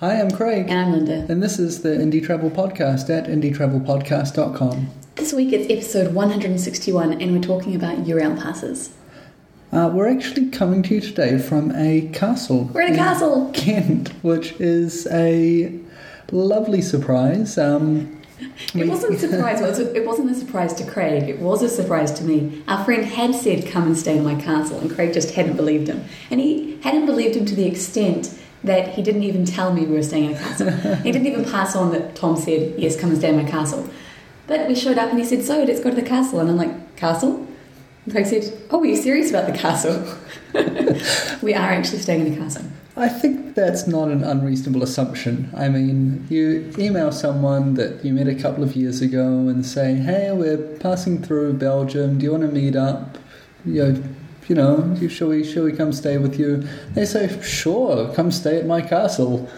Hi, I'm Craig. And I'm Linda. And this is the Indie Travel Podcast at indietravelpodcast.com. This week it's episode 161 and we're talking about Eurail passes. Uh, we're actually coming to you today from a castle. We're in a castle! Ghent, which is a lovely surprise. Um, it we- wasn't a surprise. It wasn't a surprise to Craig. It was a surprise to me. Our friend had said, "Come and stay in my castle," and Craig just hadn't believed him. And he hadn't believed him to the extent that he didn't even tell me we were staying in a castle. he didn't even pass on that Tom said, "Yes, come and stay in my castle." But we showed up and he said, "So let's go to the castle." And I'm like, "Castle?" And Craig said, "Oh, are you serious about the castle?" we are actually staying in the castle. I think that's not an unreasonable assumption. I mean, you email someone that you met a couple of years ago and say, "Hey, we're passing through Belgium. Do you want to meet up?" You know, you know, you- shall we shall we come stay with you? They say, "Sure, come stay at my castle."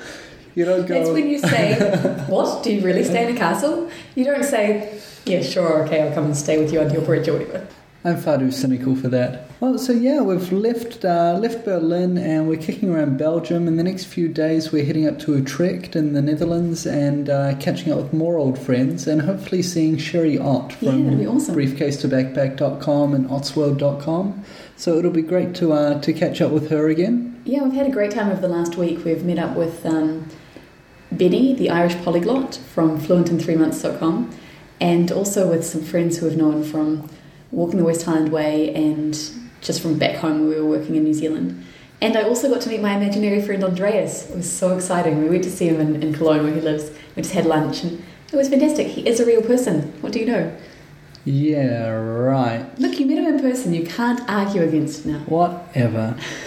You don't go. That's when you say, What? Do you really stay in a castle? You don't say, Yeah, sure, okay, I'll come and stay with you on your bridge or whatever. I'm far too cynical for that. Well, so yeah, we've left uh, left Berlin and we're kicking around Belgium. In the next few days, we're heading up to Utrecht in the Netherlands and uh, catching up with more old friends and hopefully seeing Sherry Ott from be awesome. briefcase2backpack.com and ottsworld.com. So it'll be great to uh, to catch up with her again. Yeah, we've had a great time over the last week. We've met up with um, Benny, the Irish polyglot from fluentin3months.com, and also with some friends who have known from Walking the West Highland Way and just from back home where we were working in New Zealand. And I also got to meet my imaginary friend Andreas. It was so exciting. We went to see him in, in Cologne where he lives. We just had lunch and it was fantastic. He is a real person. What do you know? Yeah, right. Look, you met him in person. You can't argue against now. Whatever.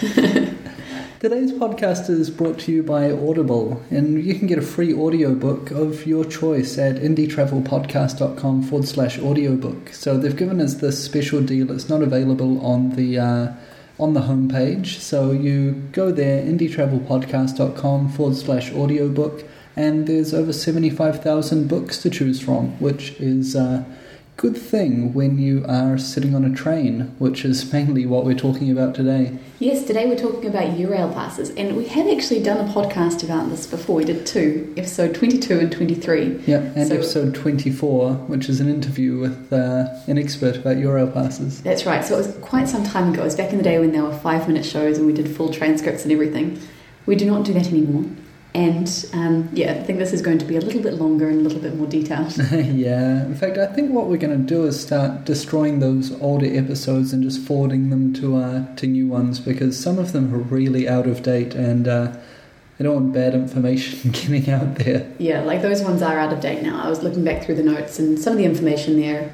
Today's podcast is brought to you by Audible, and you can get a free audiobook of your choice at indietravelpodcast.com forward slash audiobook. So they've given us this special deal. It's not available on the uh, on the homepage. So you go there, indietravelpodcast.com forward slash audiobook, and there's over 75,000 books to choose from, which is a good thing when you are sitting on a train, which is mainly what we're talking about today. Yes, today we're talking about Eurail passes, and we have actually done a podcast about this before. We did two, episode 22 and 23. Yeah, and So- episode 24, which is an interview with uh, an expert about Eurail passes. That's right, so it was quite some time ago. It was back in the day when there were five minute shows and we did full transcripts and everything. We do not do that anymore. And um, yeah, I think this is going to be a little bit longer and a little bit more detailed. yeah, in fact, I think what we're going to do is start destroying those older episodes and just forwarding them to uh, to new ones because some of them are really out of date and uh, I don't want bad information getting out there. yeah, like those ones are out of date now. I was looking back through the notes and some of the information there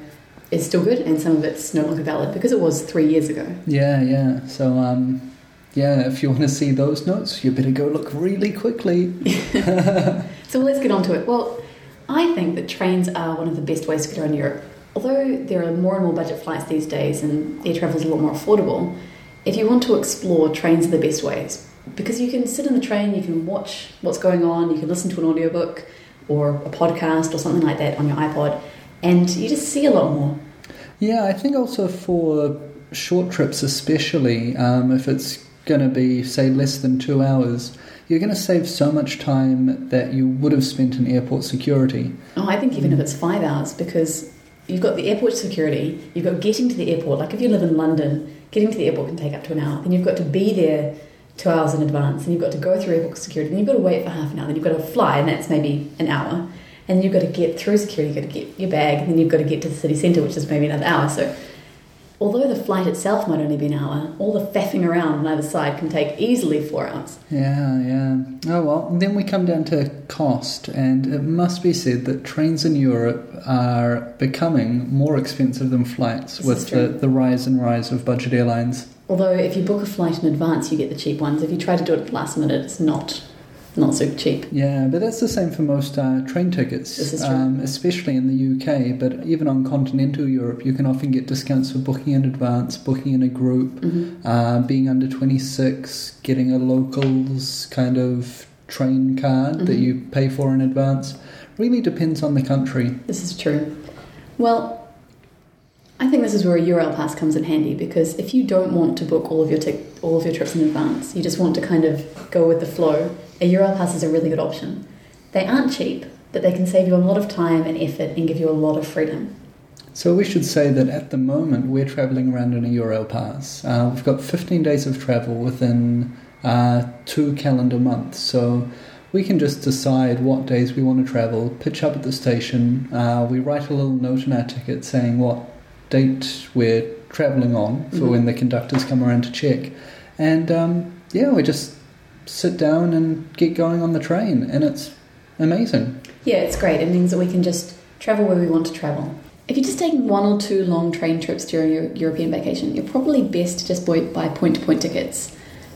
is still good and some of it's no longer valid because it was three years ago. Yeah, yeah. So, um, yeah, if you want to see those notes, you better go look really quickly. So let's get on to it. Well, I think that trains are one of the best ways to get around Europe. Although there are more and more budget flights these days and air travel is a lot more affordable, if you want to explore, trains are the best ways. Because you can sit in the train, you can watch what's going on, you can listen to an audiobook or a podcast or something like that on your iPod, and you just see a lot more. Yeah, I think also for short trips, especially um, if it's going to be, say, less than two hours, you're going to save so much time that you would have spent in airport security. Oh, I think even if it's five hours, because you've got the airport security, you've got getting to the airport. Like if you live in London, getting to the airport can take up to an hour. Then you've got to be there two hours in advance, and you've got to go through airport security. Then you've got to wait for half an hour. Then you've got to fly, and that's maybe an hour. And you've got to get through security. You've got to get your bag, and then you've got to get to the city centre, which is maybe another hour. So, although the flight itself might only be an hour, all the faffing around on either side can take easily four hours. Yeah, yeah. Oh well, then we come down to cost, and it must be said that trains in Europe are becoming more expensive than flights This with the, the rise and rise of budget airlines. Although if you book a flight in advance, you get the cheap ones. If you try to do it at the last minute, it's not not super cheap. Yeah, but that's the same for most uh, train tickets, This is true. um, especially in the UK. But even on continental Europe, you can often get discounts for booking in advance, booking in a group, hmm uh, being under 26, getting a locals kind of train card that Mhm. you pay for in advance. Really depends on the country. This is true. Well, I think this is where a Eurail pass comes in handy because if you don't want to book all of your tic- all of your trips in advance, you just want to kind of go with the flow. A Eurail Pass is a really good option. They aren't cheap, but they can save you a lot of time and effort and give you a lot of freedom. So we should say that at the moment we're traveling around in a Eurail Pass. Uh, we've got 15 days of travel within uh, two calendar months. So we can just decide what days we want to travel, pitch up at the station. Uh, we write a little note in our ticket saying what date we're traveling on for Mhm. when the conductors come around to check. And um, yeah, we just sit down and get going on the train, and it's amazing. Yeah, it's great. It means that we can just travel where we want to travel. If you're just taking one or two long train trips during your European vacation, you're probably best to just buy, buy point-to-point tickets.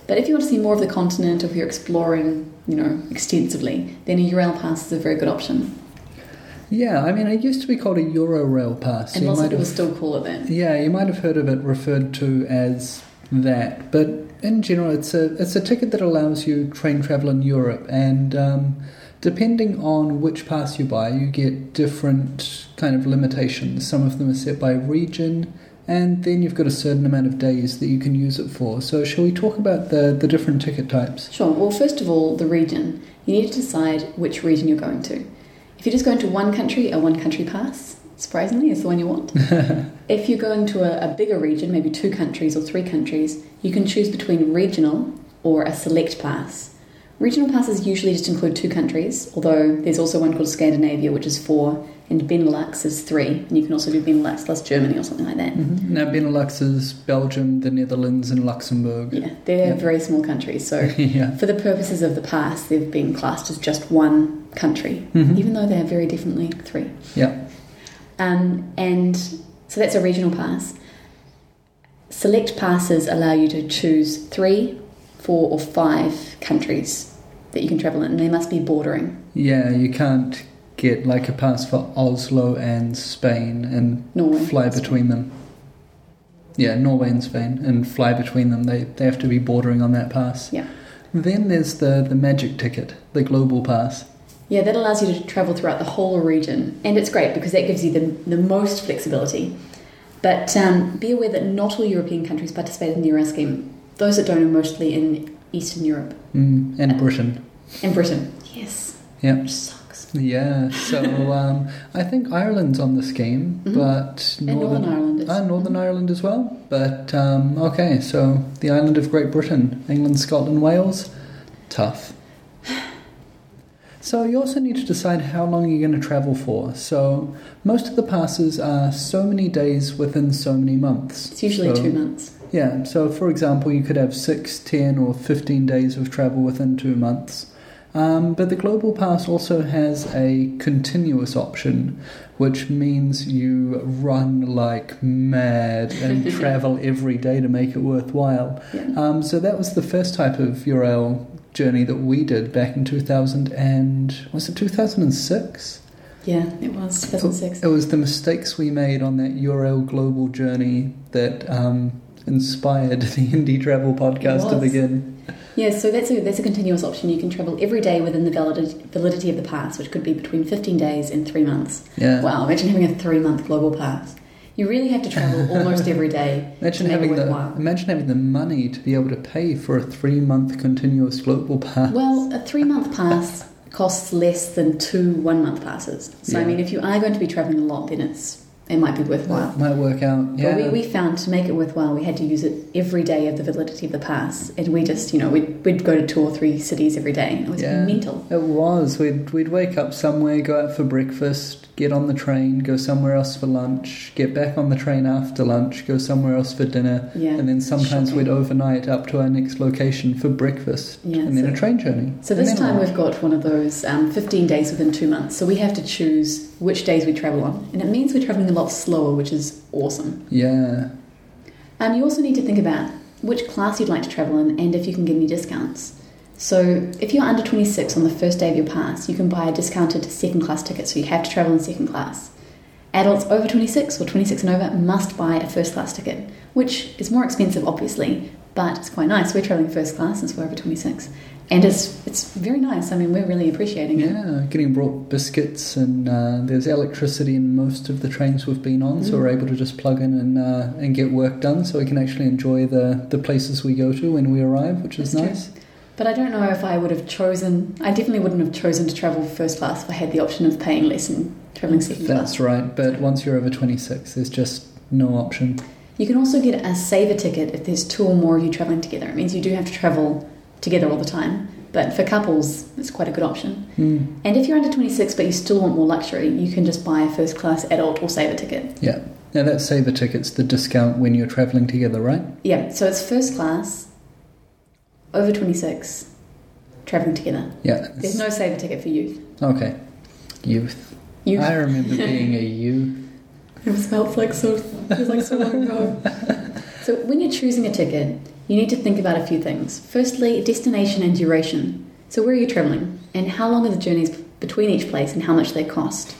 But if you want to see more of the continent, or if you're exploring, you know, extensively, then a Eurail Pass is a very good option. Yeah, I mean, it used to be called a Euro Pass. And You lots of might people have- still call it that. Yeah, you might have heard of it referred to as that, but in general, it's a it's a ticket that allows you train travel in Europe, and um, depending on which pass you buy, you get different kind of limitations. Some of them are set by region, and then you've got a certain amount of days that you can use it for. So, shall we talk about the the different ticket types? Sure. Well, first of all, the region. You need to decide which region you're going to. If you're just going to one country, a one country pass, surprisingly, is the one you want. if you're going to a, a bigger region, maybe two countries or three countries, you can choose between regional or a select pass. Regional passes usually just include two countries, although there's also one called Scandinavia, which is four, and Benelux is three, and you can also do Benelux plus Germany or something like that. Mhm. Now, Benelux is Belgium, the Netherlands, and Luxembourg. Yeah, they're Yeah. very small countries, so yeah. For the purposes of the pass, they've been classed as just one country, Mhm. even though they are very differently three. Yeah. Um, and so that's a regional pass. Select passes allow you to choose three, four, or five countries that you can travel in, and they must be bordering. Yeah, you can't get like a pass for Oslo and Spain and Norway. fly between them. Yeah, Norway and Spain and fly between them. They they have to be bordering on that pass. Yeah. Then there's the the magic ticket, the global pass. Yeah, that allows you to travel throughout the whole region, and it's great because that gives you the, the most flexibility. But um, be aware that not all European countries participate in the Euro scheme. Those that don't are mostly in Eastern Europe Mm, and Britain. and Britain. Yes, Yeah. which sucks. Yeah. So um, I think Ireland's on the scheme, Mhm. but And Northern Ireland is. Ah, Northern Ireland as well. But um, okay, so the island of Great Britain, England, Scotland, Wales, tough. So you also need to decide how long you're going to travel for. So most of the passes are so many days within so many months. It's usually So- two months. Yeah, so for example, you could have 6, 10, or 15 days of travel within two months. Um, but the Global Pass also has a continuous option, which means you run like mad and travel every day to make it worthwhile. Yeah. Um, so that was the first type of Eurail journey that we did back in 2000 and was it 2006? Yeah, it was 2006. It was the mistakes we made on that Eurail global journey that um, inspired the Indie Travel podcast to begin. Yeah, so that's a that's a continuous option. You can travel every day within the validity, validity of the pass, which could be between 15 days and three months. Yeah. Wow, imagine having a three month global pass. You really have to travel almost every day. Imagine to make it having the worthwhile. imagine having the money to be able to pay for a three month continuous global pass. Well, a three month pass costs less than two one month passes. So I mean, if you are going to be traveling a lot, then it's it might be worthwhile. might work out. Yeah. But we, we found to make it worthwhile, we had to use it every day of the validity of the pass, and we just you know we'd, we'd go to two or three cities every day. and It was Yeah. mental. It was. We'd we'd wake up somewhere, go out for breakfast, get on the train, go somewhere else for lunch, get back on the train after lunch, go somewhere else for dinner, Yeah. and then sometimes Shocking. we'd overnight up to our next location for breakfast, Yeah, and then a train journey. So this time we've got one of those um, 15 days within two months. So we have to choose which days we travel on. And it means we're traveling a lot slower, which is awesome. Yeah. Um, you also need to think about which class you'd like to travel in and if you can get any discounts. So if you're under 26 on the first day of your pass, you can buy a discounted second class ticket. So you have to travel in second class. Adults over 26 or 26 and over must buy a first class ticket, which is more expensive, obviously, but it's quite nice. We're traveling first class since we're over 26. And it's, it's very nice. I mean, we're really appreciating it. Yeah, getting brought biscuits, and uh, there's electricity in most of the trains we've been on, so Mm. we're able to just plug in and uh, and get work done, so we can actually enjoy the, the places we go to when we arrive, which is That's true. nice. But I don't know if I would have chosen. I definitely wouldn't have chosen to travel first class if I had the option of paying less and traveling second class. That's right, but once you're over 26, there's just no option. You can also get a saver ticket if there's two or more of you traveling together. It means you do have to travel together all the time. But for couples, it's quite a good option. Mm. And if you're under 26 but you still want more luxury, you can just buy a first class adult or saver ticket. Yeah. Now that saver ticket's the discount when you're traveling together, right? Yeah, so it's first class, over 26, traveling together. Yeah. There's no saver ticket for youth. Okay. Youth. Youth. I remember being a youth. It smells like so. It was like so long ago. so when you're choosing a ticket, you need to think about a few things. Firstly, destination and duration. So where are you traveling, and how long are the journeys between each place, and how much they cost.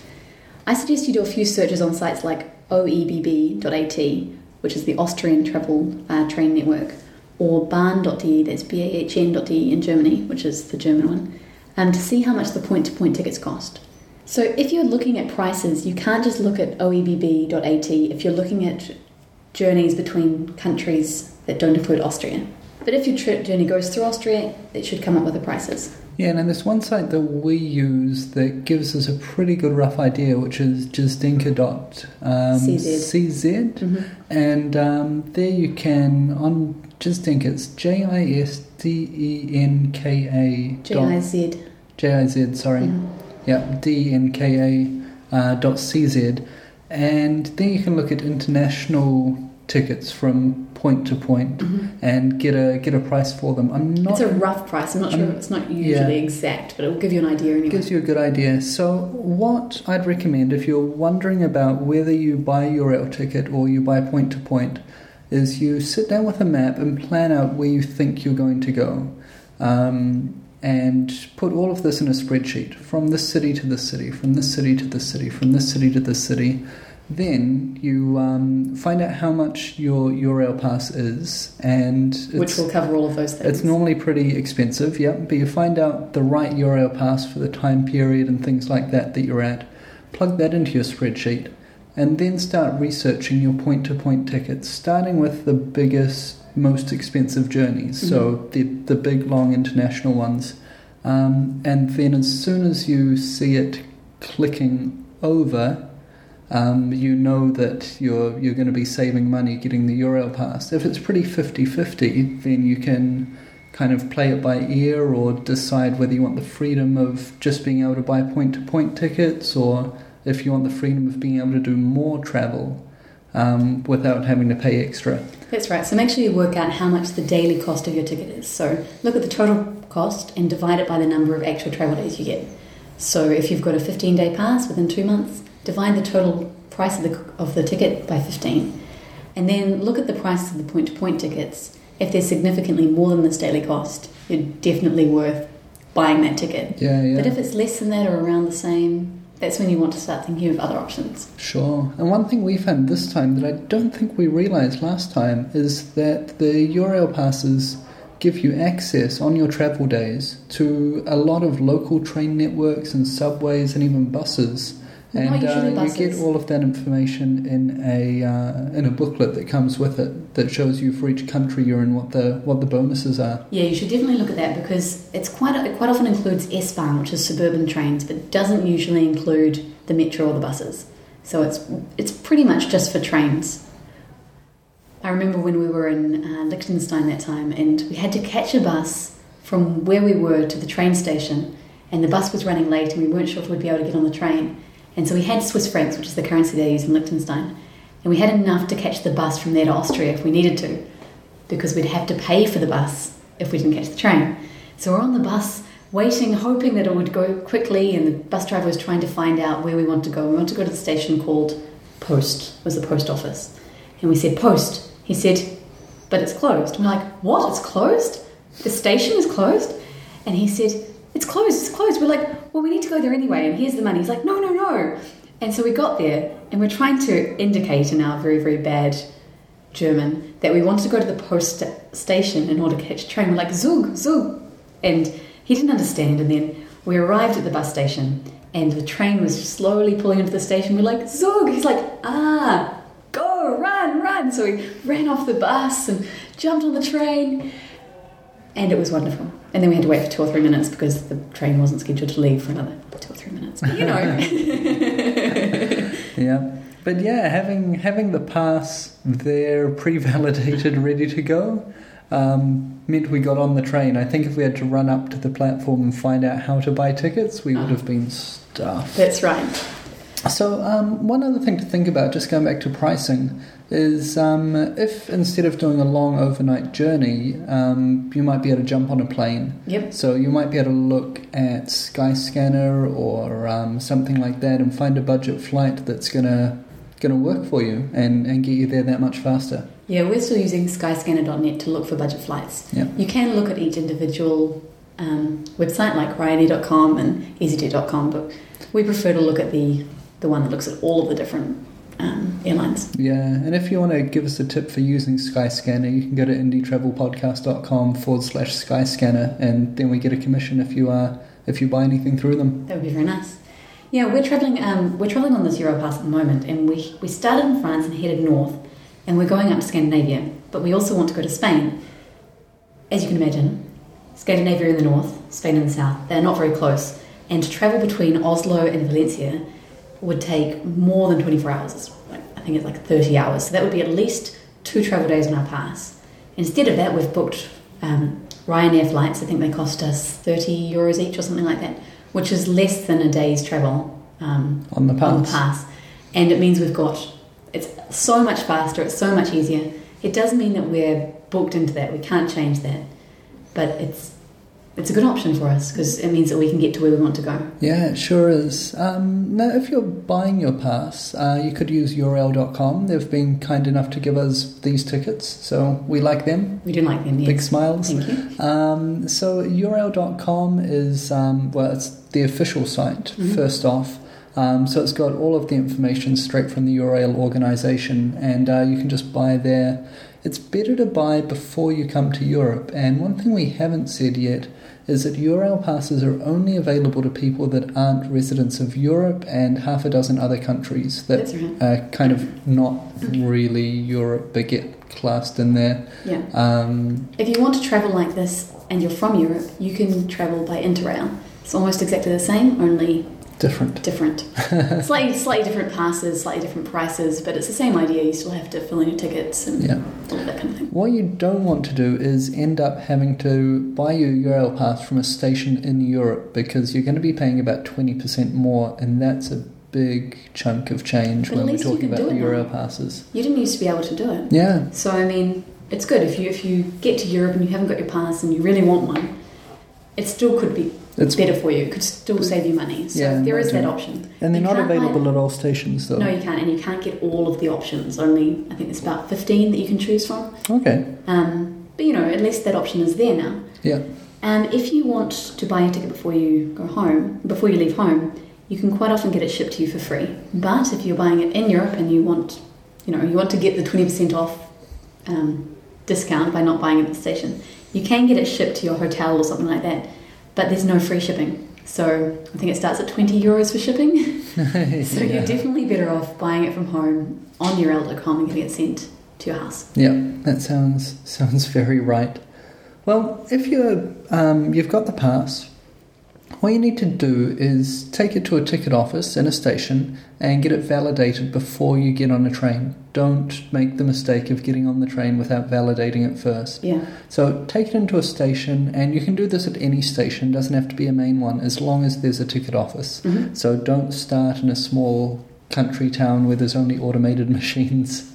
I suggest you do a few searches on sites like oebb.at, which is the Austrian travel uh, train network, or bahn.de, that's B-A-H-N.de in Germany, which is the German one, um, to see how much the point-to-point tickets cost. So if you're looking at prices, you can't just look at oebb.at if you're looking at journeys between countries that don't include Austria. But if your trip journey goes through Austria, it should come up with the prices. Yeah, and there's one site that we use that gives us a pretty good rough idea, which is justinka.cz. Um, CZ. Mm-hmm. And um, there you can, on Justinka, it's J I S D E N K A. J-I-Z. J I Z, sorry. Mhm. Yeah, D N K A uh, dot CZ. And then you can look at international tickets from point to point Mhm. and get a get a price for them. I'm not It's a rough price. I'm not sure. Um, it's not usually yeah. exact, but it will give you an idea anyway. It gives you a good idea. So, what I'd recommend if you're wondering about whether you buy Eurail ticket or you buy point to point is you sit down with a map and plan out where you think you're going to go. Um, and put all of this in a spreadsheet from this city to this city, from this city to this city, from this city to this city. Then you um, find out how much your your rail pass is, and which will cover all of those things. it's normally pretty expensive, yep, but you find out the right Eurail pass for the time period and things like that that you're at, plug that into your spreadsheet, and then start researching your point to point tickets, starting with the biggest, most expensive journeys, so the, the big, long international ones. Um, and then as soon as you see it clicking over, um, you know that you're you're going to be saving money getting the Eurail pass. If it's pretty 50-50, then you can kind of play it by ear or decide whether you want the freedom of just being able to buy point-to-point tickets or if you want the freedom of being able to do more travel um, without having to pay extra. That's right. So make sure you work out how much the daily cost of your ticket is. So look at the total cost and divide it by the number of actual travel days you get. So if you've got a 15 day pass within two months, divide the total price of the, of the ticket by 15. And then look at the price of the point to point tickets. If they're significantly more than this daily cost, you're definitely worth buying that ticket. Yeah, yeah. But if it's less than that or around the same, that's when you want to start thinking of other options. Sure. And one thing we found this time that I don't think we realized last time is that the Eurail passes give you access on your travel days to a lot of local train networks and subways and even buses. And uh, you get all of that information in a uh, in a booklet that comes with it that shows you for each country you're in what the what the bonuses are. Yeah, you should definitely look at that because it's quite it quite often includes S-Bahn, which is suburban trains, but doesn't usually include the metro or the buses. So it's it's pretty much just for trains. I remember when we were in uh, Liechtenstein that time, and we had to catch a bus from where we were to the train station, and the bus was running late, and we weren't sure if we'd be able to get on the train. And so we had Swiss francs, which is the currency they use in Liechtenstein, and we had enough to catch the bus from there to Austria if we needed to because we'd have to pay for the bus if we didn't catch the train. So we're on the bus waiting, hoping that it would go quickly, and the bus driver was trying to find out where we want to go. We want to go to the station called Post, was the post office. And we said, Post. He said, but it's closed. And we're like, what? It's closed? The station is closed? And he said, it's closed, it's closed. We're like, well, we need to go there anyway, and here's the money. He's like, no, no, no. And so we got there, and we're trying to indicate in our very, very bad German that we wanted to go to the post station in order to catch a train. We're like, Zug, Zug. And he didn't understand. And then we arrived at the bus station and the train was slowly pulling into the station. We're like, Zug. He's like, ah, go, run, run. So we ran off the bus and jumped on the train. And it was wonderful. And then we had to wait for two or three minutes because the train wasn't scheduled to leave for another two or three minutes. But you know. Yeah. But yeah, having having the pass there pre-validated, ready to go, um, meant we got on the train. I think if we had to run up to the platform and find out how to buy tickets, we would have been stuffed. That's right. So, um, one other thing to think about, just going back to pricing, is um, if instead of doing a long overnight journey, um, you might be able to jump on a plane. Yep. So, you might be able to look at Skyscanner or um, something like that and find a budget flight that's going to going to work for you and, and get you there that much faster. Yeah, we're still using skyscanner.net to look for budget flights. Yeah. You can look at each individual um, website like Ryanair.com and EasyJet.com, but we prefer to look at the, the one that looks at all of the different um, airlines. Yeah, and if you want to give us a tip for using Skyscanner, you can go to indietravelpodcast.com forward slash Skyscanner, and then we get a commission if you uh, if you buy anything through them. That would be very nice. Yeah, we're traveling. Um, we're traveling on this Europass at the moment, and we we started in France and headed north, and we're going up to Scandinavia. But we also want to go to Spain. As you can imagine, Scandinavia in the north, Spain in the south. They're not very close, and to travel between Oslo and Valencia would take more than twenty four hours. I think it's like thirty hours. So that would be at least two travel days on our pass. Instead of that, we've booked um, Ryanair flights. I think they cost us thirty euros each or something like that which is less than a day's travel um, On the on the pass. pass. And it means we've got it's so much faster, it's so much easier. It does mean that we're booked into that. We can't change that, but it's it's a good option for us because it means that we can get to where we want to go. Yeah, it sure is. Um, now, if you're buying your pass, uh, you could use Eurail.com. They've been kind enough to give us these tickets, so we like them. We do like them. Yes. Big smiles. Thank you. Um, so eurail.com is um, well, it's the official site Mhm. first off. Um, so it's got all of the information straight from the Eurail organization, and uh, you can just buy there. It's better to buy before you come to Europe. And one thing we haven't said yet is that Eurail passes are only available to people that aren't residents of Europe and half a dozen other countries that right. are kind of not really Europe but get classed in there. Yeah. Um, If you want to travel like this and you're from Europe, you can travel by Interrail. It's almost exactly the same, only different. different. slightly, slightly different passes, slightly different prices, but it's the same idea. You still have to fill in your tickets and Yeah. all that kind of thing. What you don't want to do is end up having to buy your Eurail pass from a station in Europe because you're going to be paying about 20% more, and that's a big chunk of change But when we're talking about do the now. Eurail passes. You didn't used to be able to do it. Yeah, So I mean, it's good if you if you get to Europe and you haven't got your pass and you really want one. It still could be it's better for you. It could still save you money. So Yeah, there is that option. and they're you not available at all stations though. No, you can't, and you can't get all of the options. Only I think there's about fifteen that you can choose from. Okay, Um, but you know, at least that option is there now. yeah, Um, if you want to buy a ticket before you go home, before you leave home, you can quite often get it shipped to you for free. But if you're buying it in Europe and you want, you know, you want to get the twenty percent off um, discount by not buying it at the station, you can get it shipped to your hotel or something like that. But there's no free shipping. So I think it starts at twenty euros for shipping. so Yeah. you're definitely better off buying it from home on eurail.com and getting it sent to your house. Yeah, that sounds sounds very right. Well, if you're um, you've got the pass, what you need to do is take it to a ticket office in a station and get it validated before you get on a train. Don't make the mistake of getting on the train without validating it first. Yeah. So take it into a station, and you can do this at any station. Doesn't have to be a main one, as long as there's a ticket office. hmm So don't start in a small country town where there's only automated machines.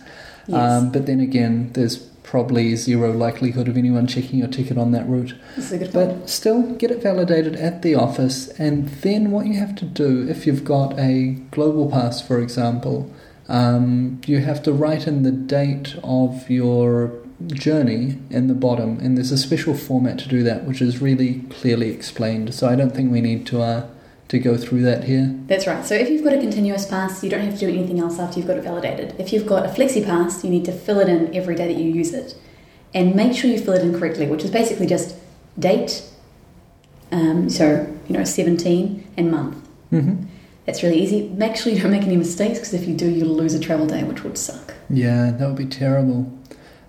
Yes. Um, but then again, there's probably zero likelihood of anyone checking your ticket on that route. good point. But still, get it validated at the office, and then what you have to do, if you've got a global pass, for example, um, you have to write in the date of your journey in the bottom, and there's a special format to do that, which is really clearly explained. So I don't think we need to uh, to go through that here. That's right. So if you've got a continuous pass, you don't have to do anything else after you've got it validated. If you've got a flexi pass, you need to fill it in every day that you use it, and make sure you fill it in correctly, which is basically just date. Um, so you know, seventeen and month. hmm That's really easy. Make sure you don't make any mistakes because if you do, you'll lose a travel day, which would suck. Yeah, that would be terrible.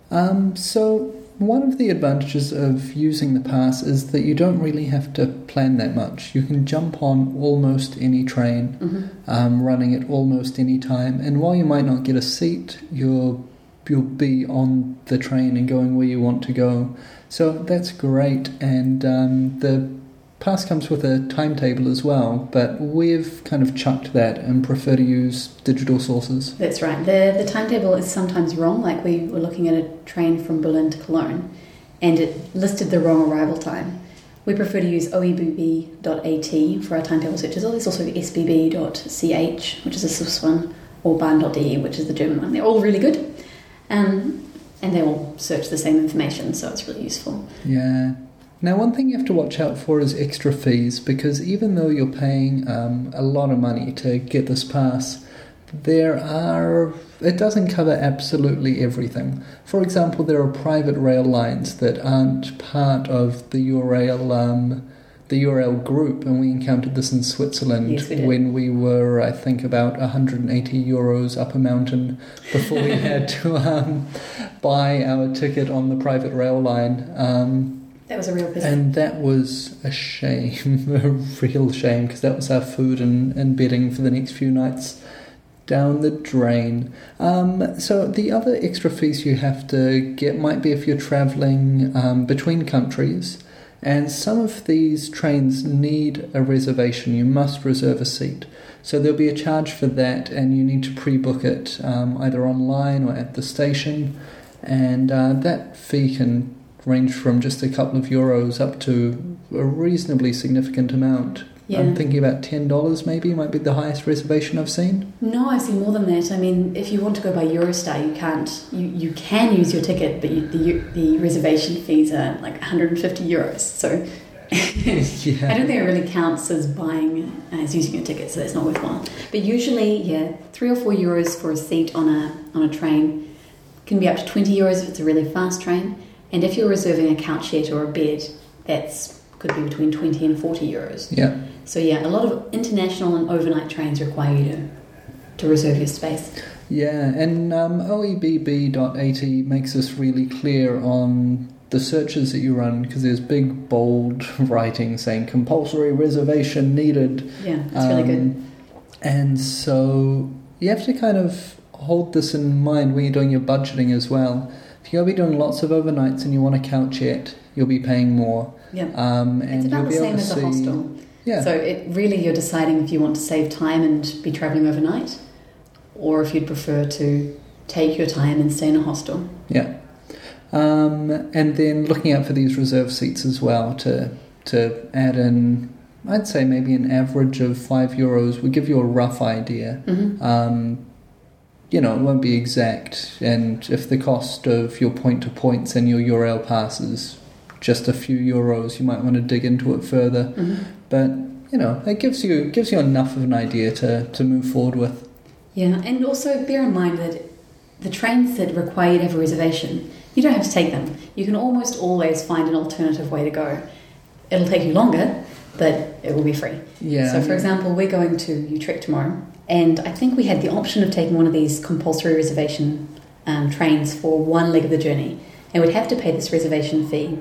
Um, so one of the advantages of using the pass is that you don't really have to plan that much. You can jump on almost any train, hmm um, running at almost any time, and while you might not get a seat, you'll you'll be on the train and going where you want to go. So that's great, and um, the pass comes with a timetable as well. But we've kind of chucked that and prefer to use digital sources. That's right. The the timetable is sometimes wrong. Like we were looking at a train from Berlin to Cologne, and it listed the wrong arrival time. We prefer to use oebb.at for our timetable searches. Oh, there's also sbb.ch, which is a Swiss one, or bahn.de, which is the German one. They're all really good, um, and they all search the same information, so it's really useful. Yeah. Now, one thing you have to watch out for is extra fees because even though you're paying um, a lot of money to get this pass, there are it doesn't cover absolutely everything. For example, there are private rail lines that aren't part of the Eurail um, the Eurail group, and we encountered this in Switzerland Yes, we when we were, I think, about 180 euros up a mountain before we had to um, buy our ticket on the private rail line. Um, That was a real piss. and that was a shame, a real shame, because that was our food and, and bedding for the next few nights down the drain. Um, so the other extra fees you have to get might be if you're travelling um, between countries. And some of these trains need a reservation. You must reserve a seat. So there'll be a charge for that, and you need to pre book it um, either online or at the station. And uh, that fee can range from just a couple of euros up to a reasonably significant amount. Yeah. I'm thinking about $10 maybe might be the highest reservation I've seen. No, I see more than that. I mean, if you want to go by Eurostar, you can't. You, you can use your ticket, but you, the the reservation fees are like 150 euros. So I don't think it really counts as buying as using your ticket, so that's not worthwhile. But usually, yeah, three or four euros for a seat on a on a train can be up to 20 euros if it's a really fast train. And if you're reserving a couchette or a bed, that's could be between 20 and 40 euros. Yeah. So yeah, a lot of international and overnight trains require you to to reserve your space. Yeah, and um, oebb.at makes this really clear on the searches that you run because there's big bold writing saying compulsory reservation needed. Yeah, that's really good. Um, And so you have to kind of hold this in mind when you're doing your budgeting as well. If you'll be doing lots of overnights and you want a couchette, you'll be paying more. Yeah. Um, and It's about the same as a hostel. Yeah. So it really you're deciding if you want to save time and be travelling overnight, or if you'd prefer to take your time and stay in a hostel. Yeah. Um, and then looking out for these reserve seats as well to to add in, I'd say maybe an average of five euros would give you a rough idea. Mm-hmm. Um, you know, it won't be exact, and if the cost of your point to points and your Eurail passes just a few euros, you might want to dig into it further. hmm But you know, it gives you gives you enough of an idea to, to move forward with. Yeah, and also bear in mind that the trains that require you to have a reservation, you don't have to take them. You can almost always find an alternative way to go. It'll take you longer, but it will be free. Yeah. So, for example, we're going to Utrecht tomorrow, and I think we had the option of taking one of these compulsory reservation um, trains for one leg of the journey, and we'd have to pay this reservation fee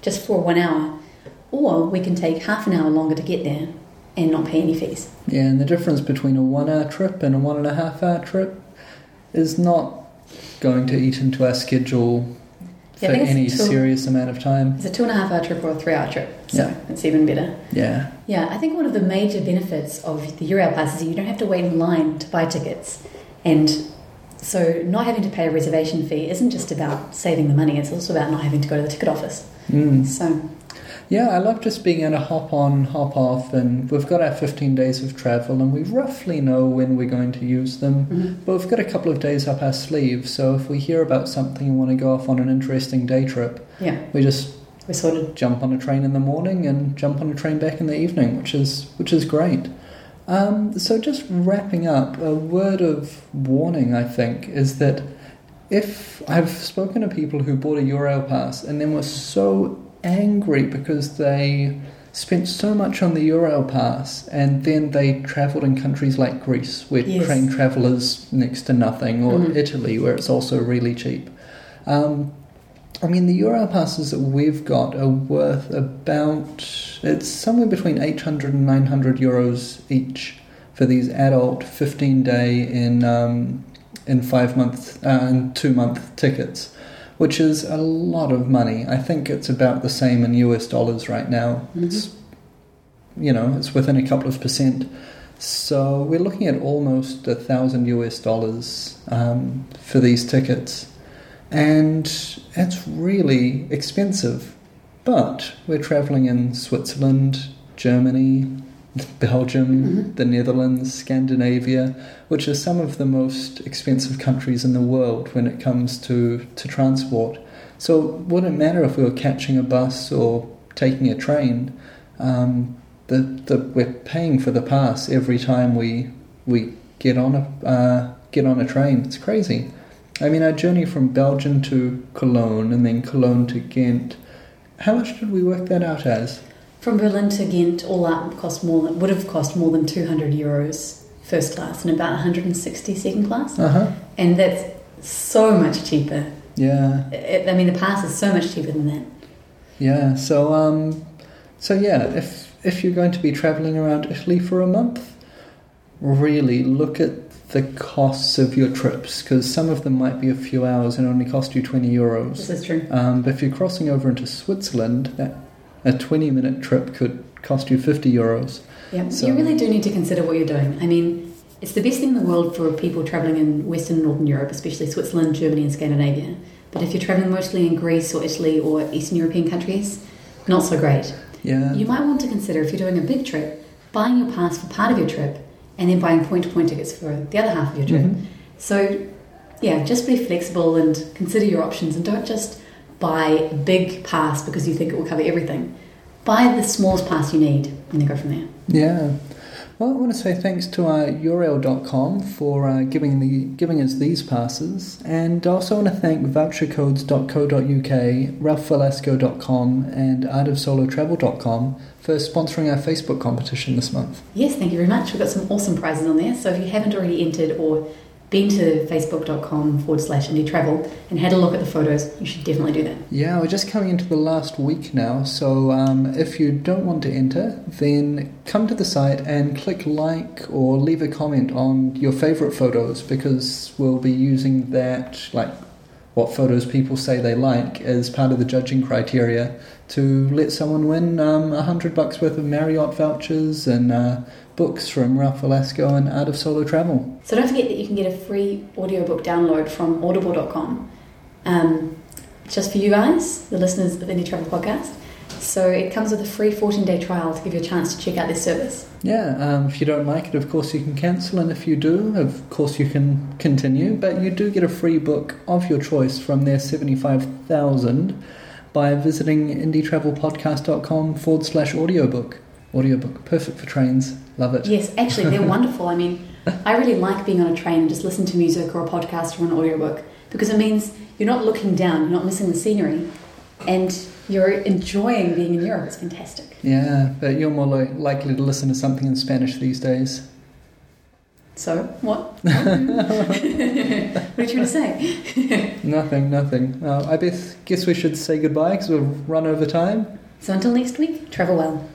just for one hour, or we can take half an hour longer to get there and not pay any fees. Yeah, and the difference between a one hour trip and a one and a half hour trip is not going to eat into our schedule Yeah, it's any two- serious amount of time. It's a two and a half hour trip or a three hour trip, so Yeah. it's even better. Yeah. Yeah, I think one of the major benefits of the Eurail Pass is you don't have to wait in line to buy tickets. And so not having to pay a reservation fee isn't just about saving the money, it's also about not having to go to the ticket office. Mm. So, Yeah, I love just being able to hop on, hop off, and we've got our 15 days of travel, and we roughly know when we're going to use them. mhm. But we've got a couple of days up our sleeve, so if we hear about something and want to go off on an interesting day trip, yeah, we just we sort of jump on a train in the morning and jump on a train back in the evening, which is which is great. Um, so just wrapping up, a word of warning, I think, is that if I've spoken to people who bought a Eurail pass and then were so angry because they spent so much on the Eurail pass and then they travelled in countries like Greece where Yes. train travel is next to nothing or Mhm. Italy where it's also really cheap. Um, I mean, the Euro passes that we've got are worth about, it's somewhere between 800 and 900 euros each for these adult 15 day in, um, in five month, uh, and two month tickets, which is a lot of money. I think it's about the same in US dollars right now. Mhm. It's, you know, it's within a couple of percent. So we're looking at almost a thousand US dollars um, for these tickets and it's really expensive. But we're traveling in Switzerland, Germany, Belgium, Mhm. the Netherlands, Scandinavia, which are some of the most expensive countries in the world when it comes to, to transport. So it wouldn't matter if we were catching a bus or taking a train. Um, the, the, we're paying for the pass every time we we get on a uh, get on a train. It's crazy. I mean, our journey from Belgium to Cologne and then Cologne to Ghent. How much did we work that out as? From Berlin to Ghent, all up cost more than would have cost more than 200 euros first class and about 160 second class, Uh huh. and that's so much cheaper. Yeah. It, I mean, the pass is so much cheaper than that. Yeah. So um, so yeah, if if you're going to be traveling around Italy for a month, really look at the costs of your trips because some of them might be a few hours and only cost you twenty euros. This is true. Um, but if you're crossing over into Switzerland, that a 20 minute trip could cost you 50 euros. Yeah, So- you really do need to consider what you're doing. I mean, it's the best thing in the world for people traveling in Western and Northern Europe, especially Switzerland, Germany, and Scandinavia. But if you're traveling mostly in Greece or Italy or Eastern European countries, not so great. Yeah. You might want to consider, if you're doing a big trip, buying your pass for part of your trip and then buying point to point tickets for the other half of your trip. Mhm. So, yeah, just be flexible and consider your options and don't just buy a big pass because you think it will cover everything. Buy the smallest pass you need and then go from there. Yeah. Well, I want to say thanks to uh, Eurail.com for uh, giving the giving us these passes, and I also want to thank vouchercodes.co.uk, ralphvelasco.com, and artofsolotravel.com for sponsoring our Facebook competition this month. Yes, thank you very much. We've got some awesome prizes on there. So if you haven't already entered or been to facebook.com forward slash indie travel and had a look at the photos, you should definitely do that. Yeah, we're just coming into the last week now, so um, if you don't want to enter, then come to the site and click like or leave a comment on your favourite photos because we'll be using that, like what photos people say they like, as part of the judging criteria to let someone win um, a hundred bucks worth of Marriott vouchers and uh, books from Ralph Velasco and Art of Solo Travel. So don't forget that you can get a free audiobook download from audible.com um, just for you guys, the listeners of the Indie Travel Podcast. So it comes with a free 14 day trial to give you a chance to check out this service. Yeah, um, if you don't like it, of course you can cancel, and if you do, of course you can continue. But you do get a free book of your choice from their 75,000 by visiting indietravelpodcast.com forward slash audiobook. Audiobook, perfect for trains, love it. Yes, actually, they're wonderful. I mean, I really like being on a train and just listen to music or a podcast or an audiobook because it means you're not looking down, you're not missing the scenery, and you're enjoying being in Europe. It's fantastic. Yeah, but you're more li- likely to listen to something in Spanish these days. So, what? what are you trying to say? Nothing, nothing. Uh, I beth- guess we should say goodbye because we've run over time. So, until next week, travel well.